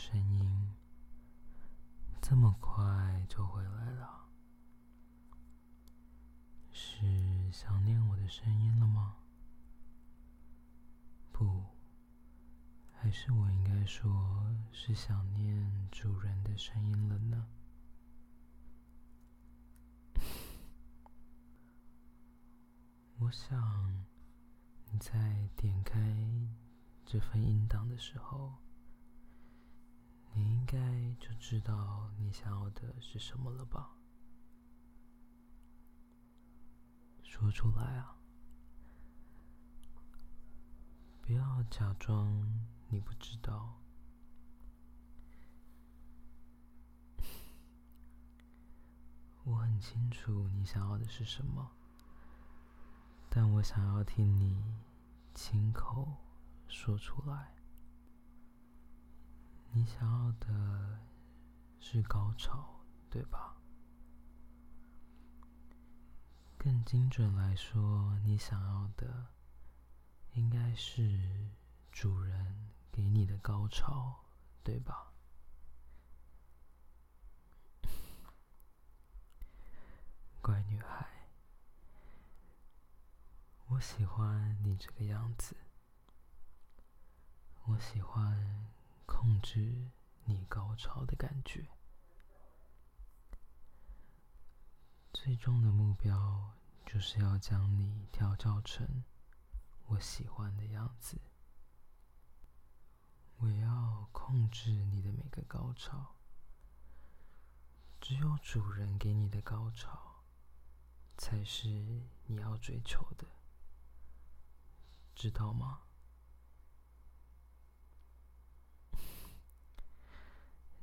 声音，这么快就回来了？是想念我的声音了吗？不，还是我应该说是想念主人的声音了呢？我想你在点开这份音档的时候。你应该就知道你想要的是什么了吧？说出来啊！不要假装你不知道。我很清楚你想要的是什么，但我想要听你亲口说出来。你想要的是高潮，对吧？更精准来说，你想要的应该是主人给你的高潮，对吧？乖女孩，我喜欢你这个样子，我喜欢。控制你高潮的感觉，最终的目标就是要将你调教成我喜欢的样子。我要控制你的每个高潮，只有主人给你的高潮才是你要追求的，知道吗？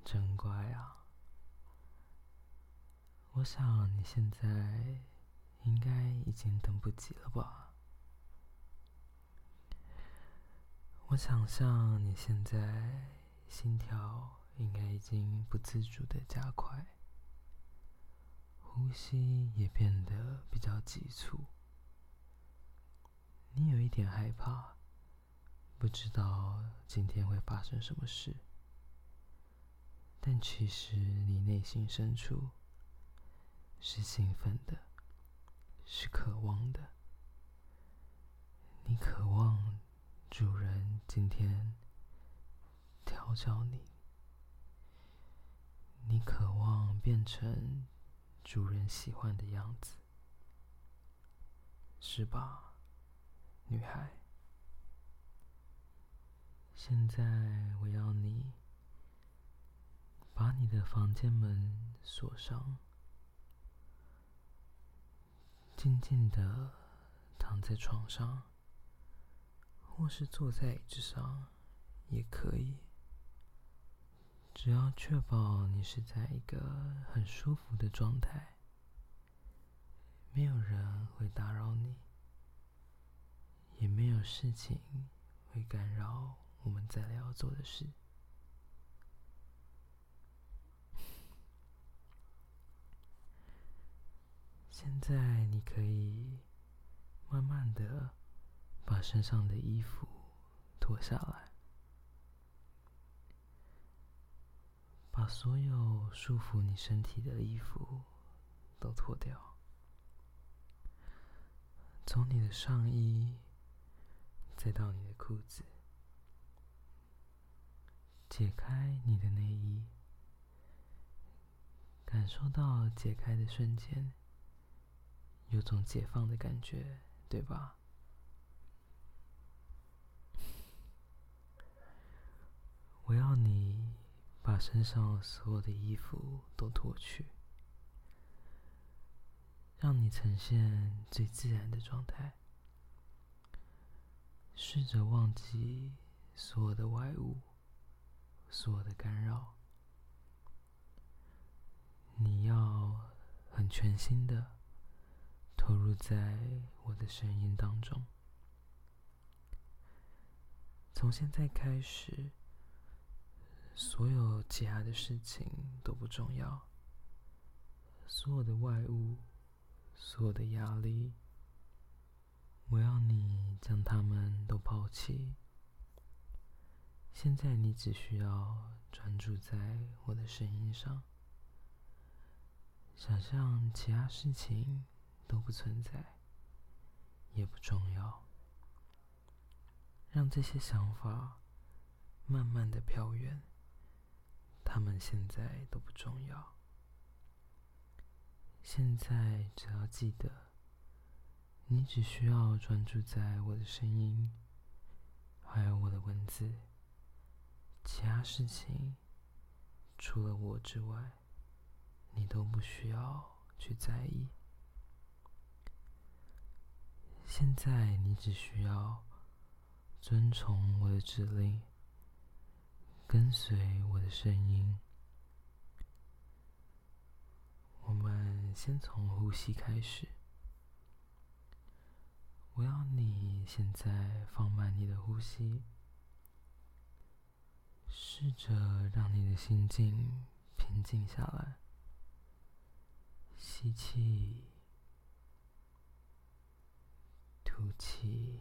真乖啊！我想你现在应该已经等不及了吧？我想象你现在心跳应该已经不自主的加快，呼吸也变得比较急促。你有一点害怕，不知道今天会发生什么事。但其实你内心深处是兴奋的，是渴望的。你渴望主人今天调教你，你渴望变成主人喜欢的样子，是吧，女孩？现在我要你。把你的房间门锁上，静静的躺在床上，或是坐在椅子上也可以。只要确保你是在一个很舒服的状态，没有人会打扰你，也没有事情会干扰我们在聊要做的事。现在你可以慢慢的把身上的衣服脱下来，把所有束缚你身体的衣服都脱掉，从你的上衣再到你的裤子，解开你的内衣，感受到解开的瞬间。有种解放的感觉，对吧？我要你把身上所有的衣服都脱去，让你呈现最自然的状态。试着忘记所有的外物，所有的干扰。你要很全心的。投入在我的声音当中。从现在开始，所有其他的事情都不重要。所有的外物，所有的压力，我要你将它们都抛弃。现在你只需要专注在我的声音上，想象其他事情都不存在，也不重要，让这些想法慢慢的飘远，他们现在都不重要。现在只要记得，你只需要专注在我的声音，还有我的文字。其他事情，除了我之外，你都不需要去在意。现在你只需要遵从我的指令，跟随我的声音。我们先从呼吸开始。我要你现在放慢你的呼吸。试着让你的心境平静下来，吸气，吐气，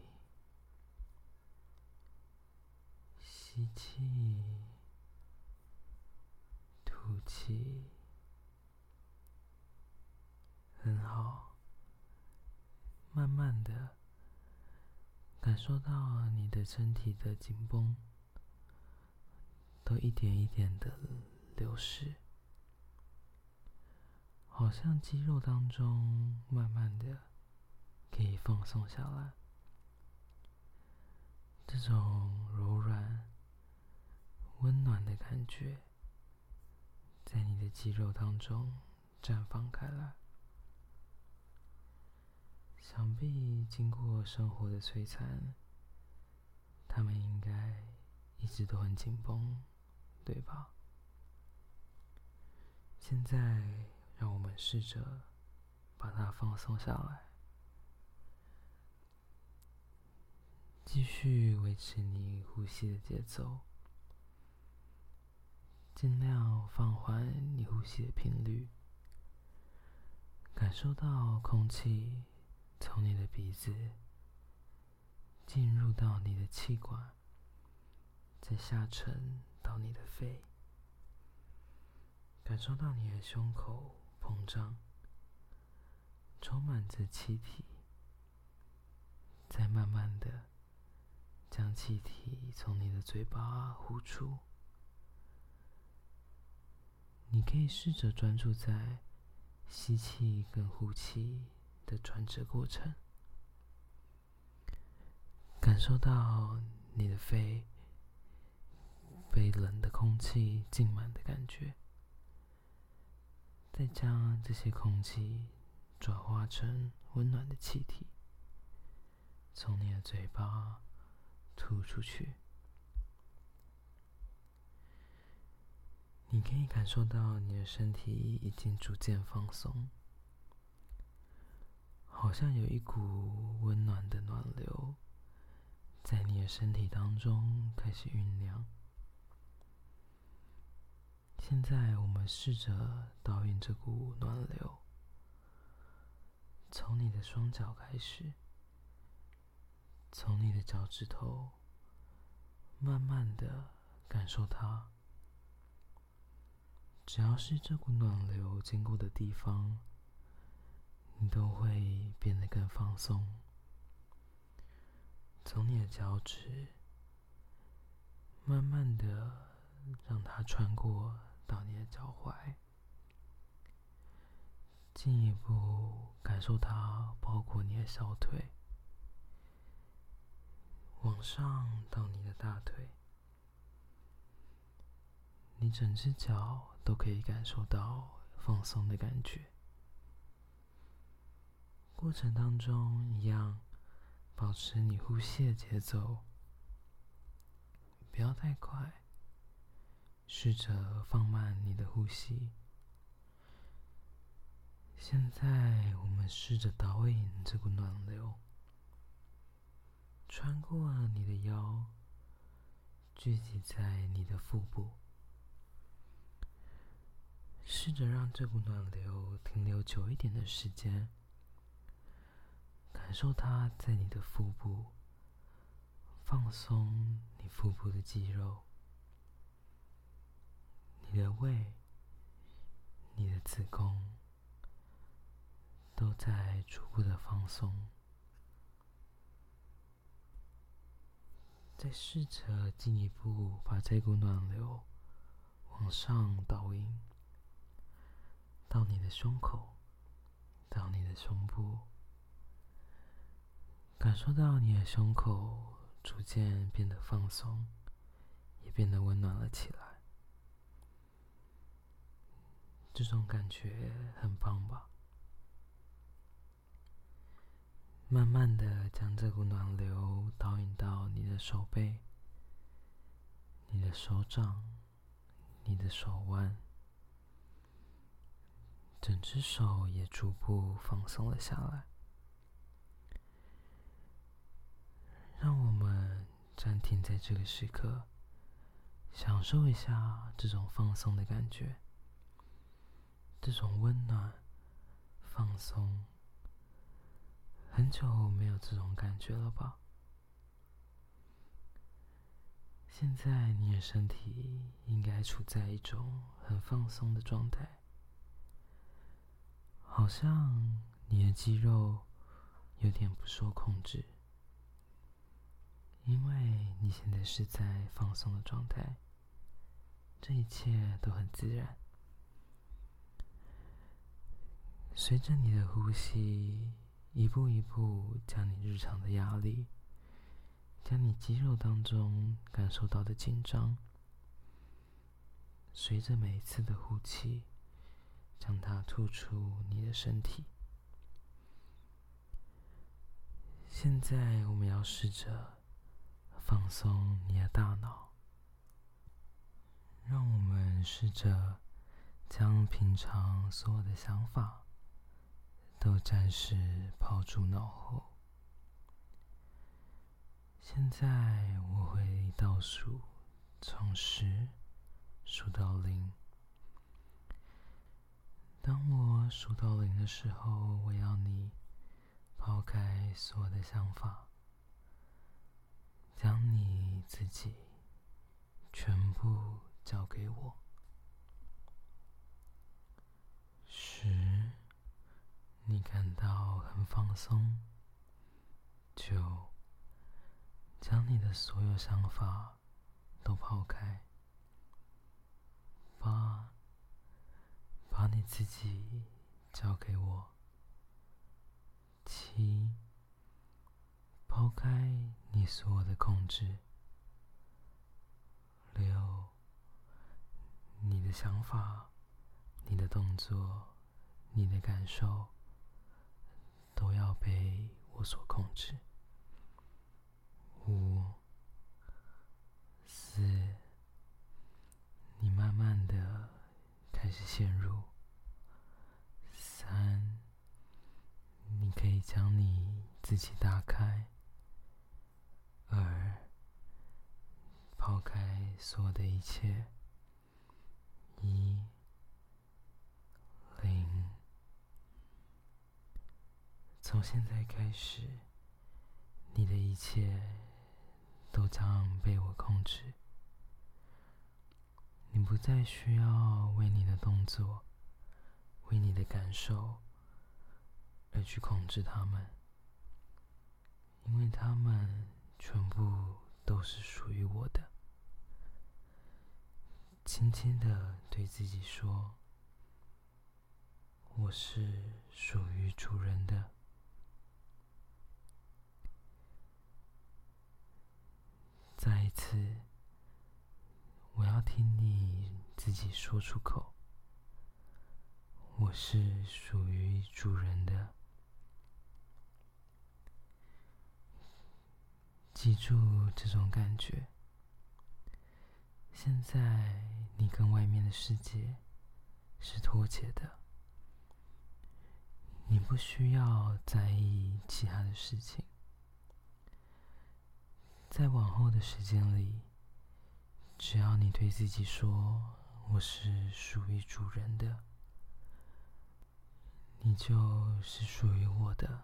吸气，吐气，很好。慢慢的感受到你的身体的紧绷。都一点一点的流失，好像肌肉当中慢慢的可以放松下来。这种柔软、温暖的感觉，在你的肌肉当中绽放开来。想必经过生活的摧残，他们应该一直都很紧绷。对吧？现在让我们试着把它放松下来，继续维持你呼吸的节奏，尽量放缓你呼吸的频率，感受到空气从你的鼻子进入到你的气管，再下沉。到你的肺，感受到你的胸口膨胀，充满着气体，再慢慢的将气体从你的嘴巴呼出。你可以试着专注在吸气跟呼气的转折过程，感受到你的肺。被冷的空气浸满的感觉，再将这些空气转化成温暖的气体，从你的嘴巴吐出去。你可以感受到你的身体已经逐渐放松，好像有一股温暖的暖流在你的身体当中开始酝酿。现在，我们试着导引这股暖流，从你的双脚开始，从你的脚趾头，慢慢的感受它。只要是这股暖流经过的地方，你都会变得更放松。从你的脚趾，慢慢的让它穿过。到你的脚踝，进一步感受它包裹你的小腿，往上到你的大腿，你整只脚都可以感受到放松的感觉。过程当中一样，保持你呼吸的节奏，不要太快。试着放慢你的呼吸。现在，我们试着导引这股暖流，穿过你的腰，聚集在你的腹部。试着让这股暖流停留久一点的时间，感受它在你的腹部放松你腹部的肌肉。你的胃、你的子宫都在逐步的放松。再试着进一步把这股暖流往上导引，到你的胸口，到你的胸部，感受到你的胸口逐渐变得放松，也变得温暖了起来。这种感觉很棒吧？慢慢的将这股暖流导引到你的手背、你的手掌、你的手腕，整只手也逐步放松了下来。让我们暂停在这个时刻，享受一下这种放松的感觉，这种温暖、放松。很久没有这种感觉了吧？现在你的身体应该处在一种很放松的状态，好像你的肌肉有点不受控制，因为你现在是在放松的状态，这一切都很自然。随着你的呼吸。一步一步将你日常的压力，将你肌肉当中感受到的紧张，随着每一次的呼气，将它吐出你的身体。现在我们要试着放松你的大脑，让我们试着将平常所有的想法。都暂时抛诸脑后。现在我会倒数，从十数到零。当我数到零的时候，我要你抛开所有的想法，将你自己全部交给我。十。你感到很放松，就将你的所有想法都抛开，把把你自己交给我。七，抛开你所有的控制。六，你的想法、你的动作、你的感受。都要被我所控制。五、四，你慢慢的开始陷入。三，你可以将你自己打开。二，抛开所有的一切。一。零从现在开始，你的一切都将被我控制。你不再需要为你的动作、为你的感受而去控制他们，因为他们全部都是属于我的。轻轻的对自己说：“我是属于主人的。”再一次，我要听你自己说出口。我是属于主人的，记住这种感觉。现在你跟外面的世界是脱节的，你不需要在意其他的事情。在往后的时间里，只要你对自己说“我是属于主人的”，你就是属于我的。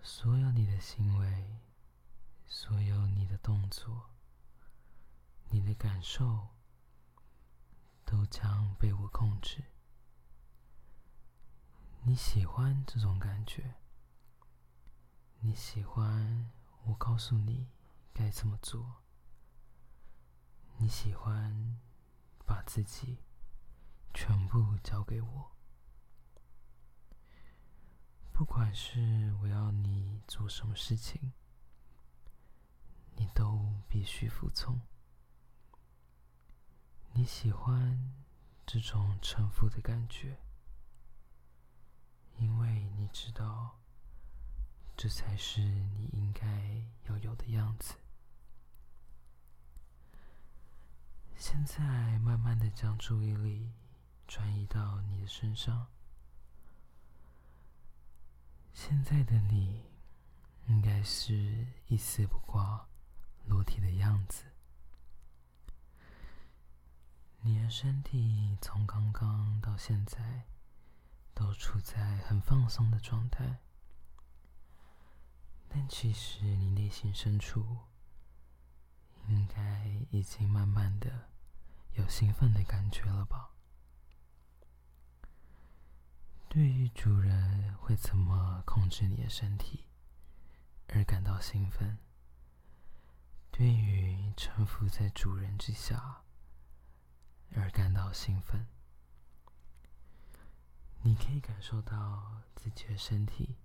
所有你的行为，所有你的动作，你的感受，都将被我控制。你喜欢这种感觉？你喜欢我告诉你该怎么做？你喜欢把自己全部交给我？不管是我要你做什么事情，你都必须服从。你喜欢这种臣服的感觉，因为你知道，这才是你应该要有的样子。现在，慢慢的将注意力转移到你的身上。现在的你，应该是一丝不挂、裸体的样子。你的身体从刚刚到现在，都处在很放松的状态。但其实你内心深处，应该已经慢慢的有兴奋的感觉了吧？对于主人会怎么控制你的身体而感到兴奋，对于臣服在主人之下而感到兴奋，你可以感受到自己的身体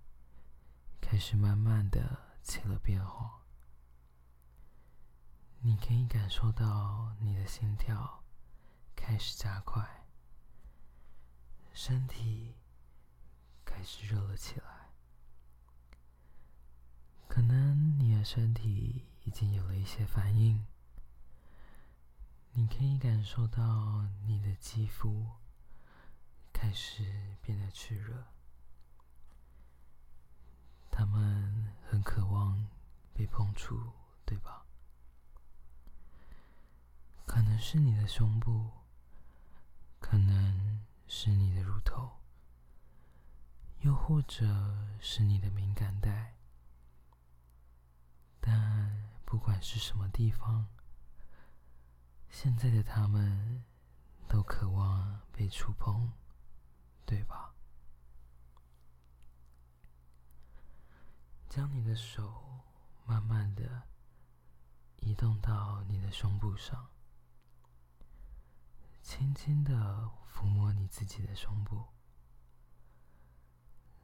开始慢慢的起了变化，你可以感受到你的心跳开始加快，身体。开始热了起来，可能你的身体已经有了一些反应。你可以感受到你的肌肤开始变得炽热，他们很渴望被碰触，对吧？可能是你的胸部，可能是你的乳头。又或者是你的敏感带，但不管是什么地方，现在的他们都渴望被触碰，对吧？将你的手慢慢的移动到你的胸部上，轻轻的抚摸你自己的胸部。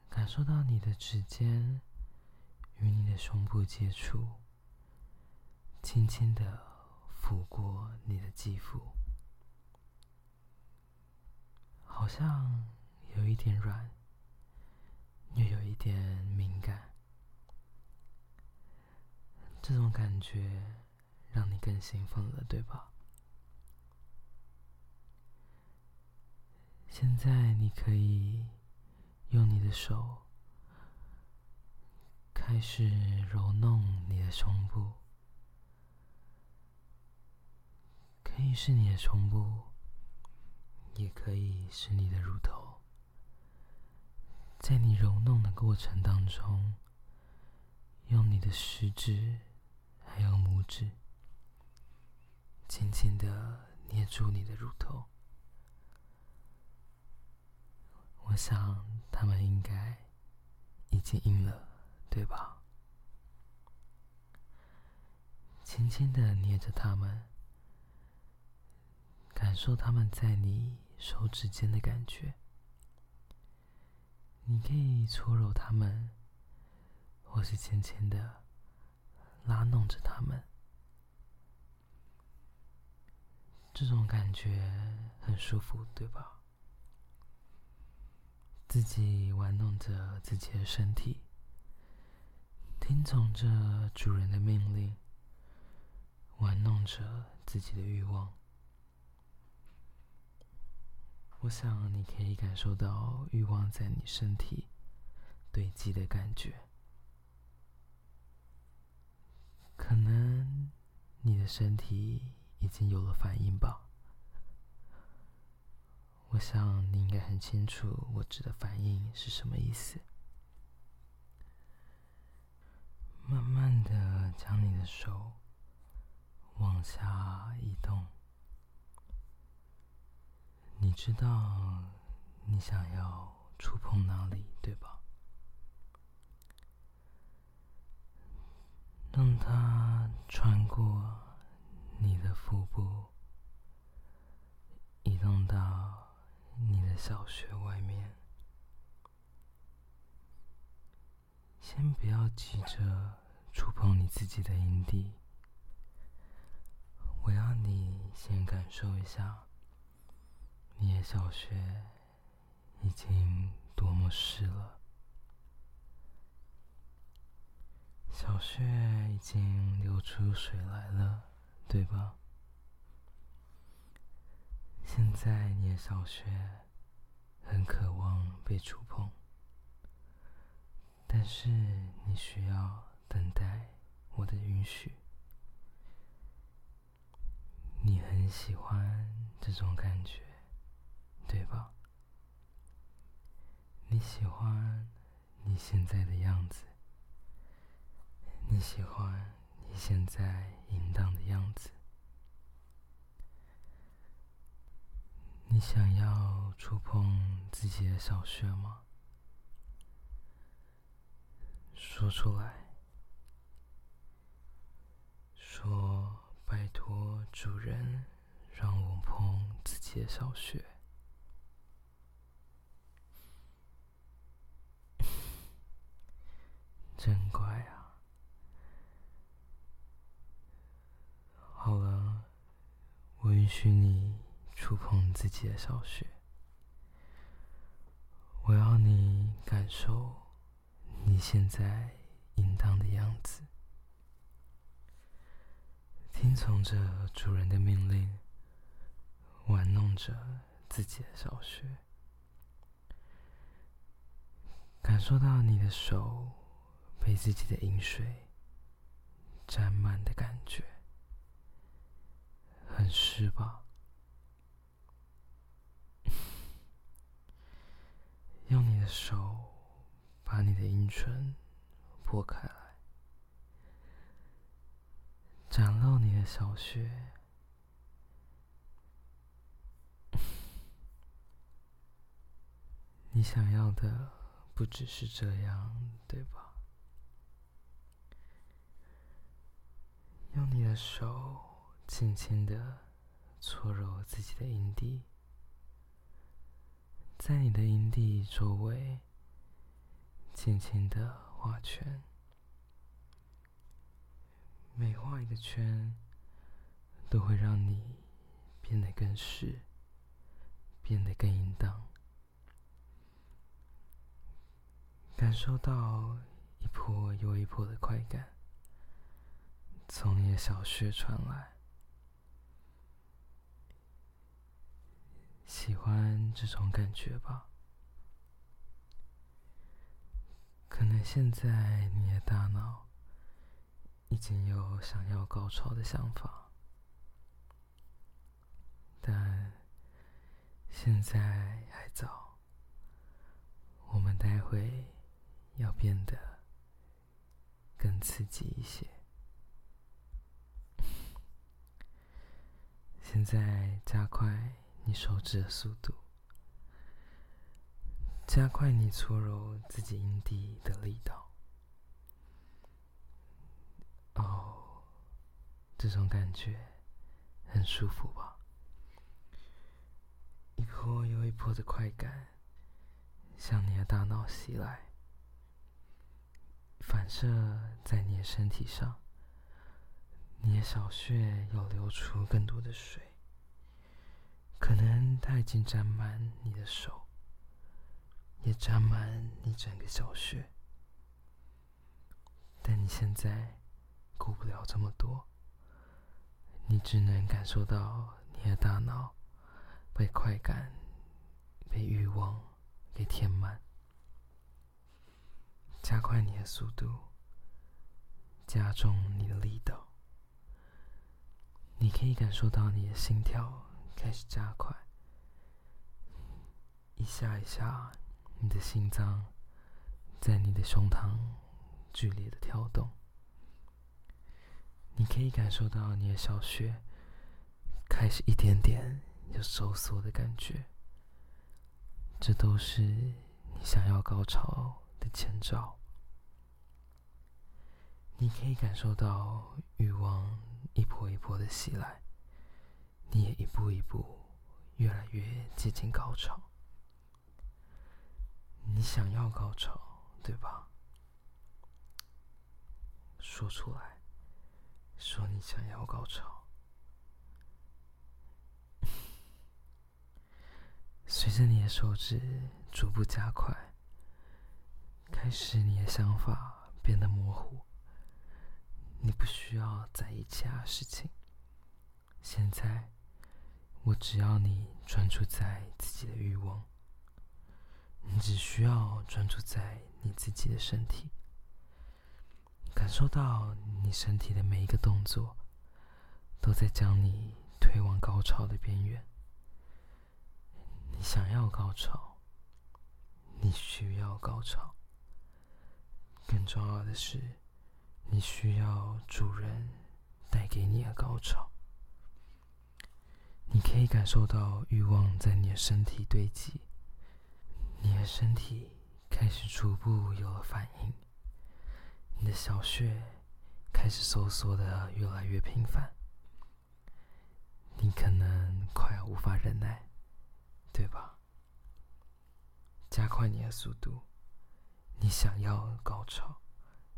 感受到你的指尖与你的胸部接触，轻轻的抚过你的肌肤，好像有一点软，又有一点敏感。这种感觉让你更兴奋了，对吧？现在你可以。用你的手开始揉弄你的胸部，可以是你的胸部，也可以是你的乳头。在你揉弄的过程当中，用你的食指还有拇指，轻轻的捏住你的乳头。我想。他们应该已经硬了，对吧？轻轻的捏着它们，感受它们在你手指间的感觉。你可以搓揉它们，或是轻轻的拉弄着它们。这种感觉很舒服，对吧？自己玩弄着自己的身体，听从着主人的命令，玩弄着自己的欲望。我想你可以感受到欲望在你身体堆积的感觉，可能你的身体已经有了反应吧。我想你应该很清楚我指的反应是什么意思。慢慢的将你的手往下移动，你知道你想要触碰哪里，对吧？让它穿过你的腹部，移动到你的小穴外面。先不要急着触碰你自己的阴蒂，我要你先感受一下，你的小穴已经多么湿了。小穴已经流出水来了，对吧？现在你的小穴很渴望被触碰，但是你需要等待我的允许。你很喜欢这种感觉，对吧？你喜欢你现在的样子。你喜欢你现在淫荡的样子？你想要触碰自己的小穴吗？说出来，说拜托主人让我碰自己的小穴。真乖啊！好了，我允许你触碰自己的小穴。我要你感受你现在应当的样子，听从着主人的命令，玩弄着自己的小穴，感受到你的手被自己的饮水沾满的感觉。很湿吧？用你的手把你的阴唇拨开来，展露你的小穴。你想要的不只是这样，对吧？用你的手。轻轻的搓揉自己的阴蒂，在你的阴蒂周围轻轻的画圈，每画一个圈，都会让你变得更湿，变得更淫荡，感受到一波又一波的快感从你的小穴传来。喜欢这种感觉吧？可能现在你的大脑已经有想要高潮的想法，但现在还早。我们待会要变得更刺激一些。现在加快。你手指的速度，加快你搓揉自己阴蒂的力道。哦，这种感觉很舒服吧？一波又一波的快感向你的大脑袭来，反射在你的身体上，你的小穴要流出更多的水。可能它已经沾满你的手，也沾满你整个小穴，但你现在顾不了这么多，你只能感受到你的大脑被快感、被欲望给填满，加快你的速度，加重你的力道，你可以感受到你的心跳。开始加快，一下一下，你的心脏在你的胸膛剧烈的跳动。你可以感受到你的小穴开始一点点有收缩的感觉。这都是你想要高潮的前兆。你可以感受到欲望一波一波的袭来，你也一步一步越来越接近高潮。你想要高潮，对吧？说出来，说你想要高潮。随着你的手指逐步加快，开始你的想法变得模糊。你不需要在意其他事情。现在，我只要你专注在自己的欲望。你只需要专注在你自己的身体，感受到你身体的每一个动作都在将你推往高潮的边缘。你想要高潮，你需要高潮，更重要的是。你需要主人带给你的高潮。你可以感受到欲望在你的身体堆积，你的身体开始逐步有了反应，你的小穴开始收缩的越来越频繁，你可能快要无法忍耐，对吧？加快你的速度，你想要高潮。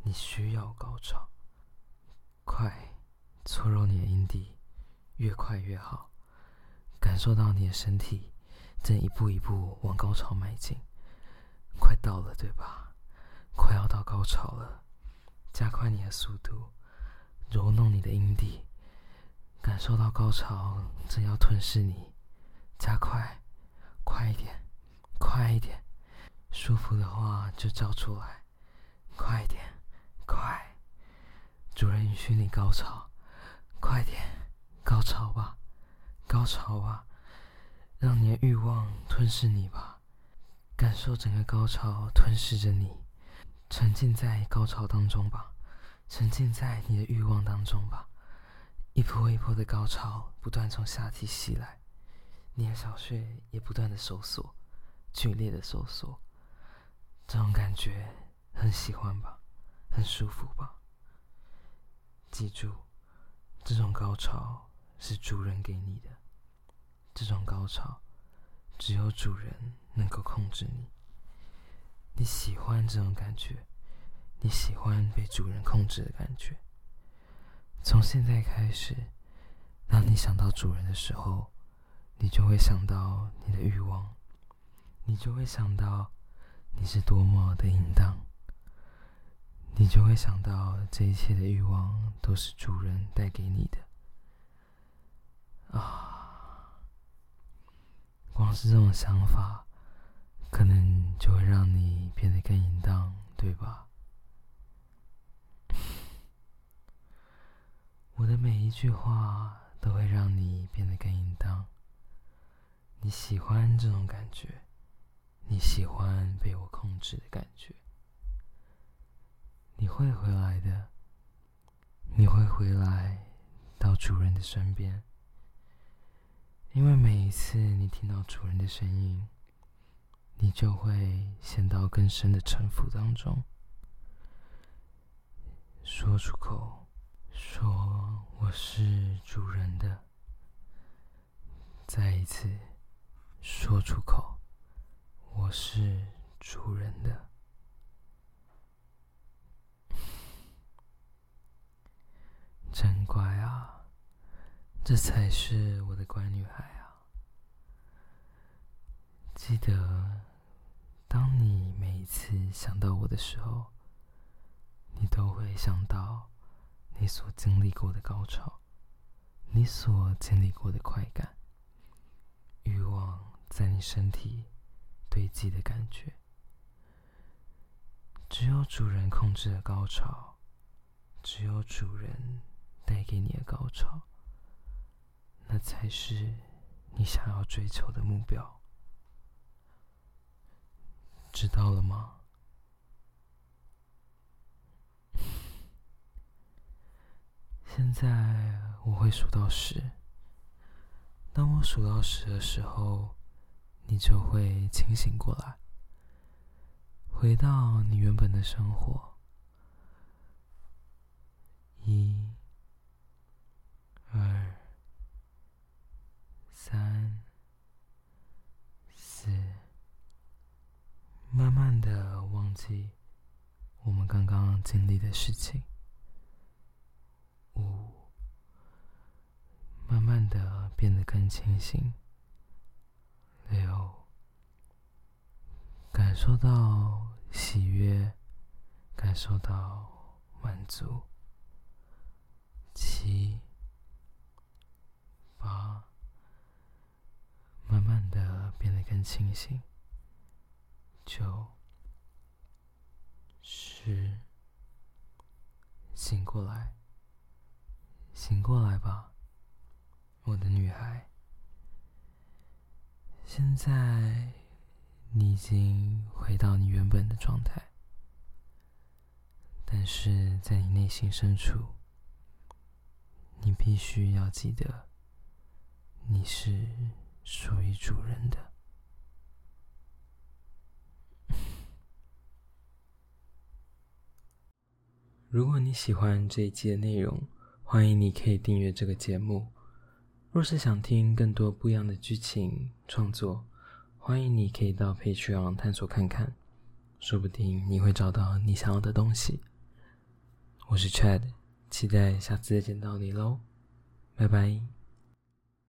你需要高潮，快搓揉你的阴蒂，越快越好。感受到你的身体正一步一步往高潮迈进，快到了，对吧？快要到高潮了，加快你的速度，揉弄你的阴蒂，感受到高潮正要吞噬你，加快，快一点，快一点，舒服的话就叫出来，快一点。快，主人允许你高潮，快点，高潮吧，高潮吧，让你的欲望吞噬你吧，感受整个高潮吞噬着你，沉浸在高潮当中吧，沉浸在你的欲望当中吧，一波一波的高潮不断从下体袭来，你的小穴也不断的收缩，剧烈的收缩，这种感觉很喜欢吧？很舒服吧？记住，这种高潮是主人给你的。这种高潮只有主人能够控制你。你喜欢这种感觉？你喜欢被主人控制的感觉？从现在开始，当你想到主人的时候，你就会想到你的欲望，你就会想到你是多么的淫荡。你就会想到，这一切的欲望都是主人带给你的啊！光是这种想法，可能就会让你变得更淫荡，对吧？我的每一句话都会让你变得更淫荡。你喜欢这种感觉，你喜欢被我控制的感觉。你会回来的，你会回来到主人的身边，因为每一次你听到主人的声音，你就会陷到更深的沉浮当中。说出口，说我是主人的。再一次说出口，我是主人的。真乖啊，这才是我的乖女孩啊！记得，当你每一次想到我的时候，你都会想到你所经历过的高潮，你所经历过的快感，欲望在你身体堆积的感觉。只有主人控制了高潮，只有主人。带给你的高潮，那才是你想要追求的目标，知道了吗？现在我会数到十，当我数到十的时候，你就会清醒过来，回到你原本的生活。一、二、三、四，慢慢的忘记我们刚刚经历的事情。五，慢慢的变得更清醒。六，感受到喜悦，感受到满足。七、八，慢慢的变得更清醒。九、十，醒过来，醒过来吧，我的女孩。现在你已经回到你原本的状态，但是在你内心深处。你必须要记得，你是属于主人的。如果你喜欢这一期的内容，欢迎你可以订阅这个节目。若是想听更多不一样的剧情创作，欢迎你可以到配剧网探索看看，说不定你会找到你想要的东西。我是 Chad。期待下次再见到你喽，拜拜。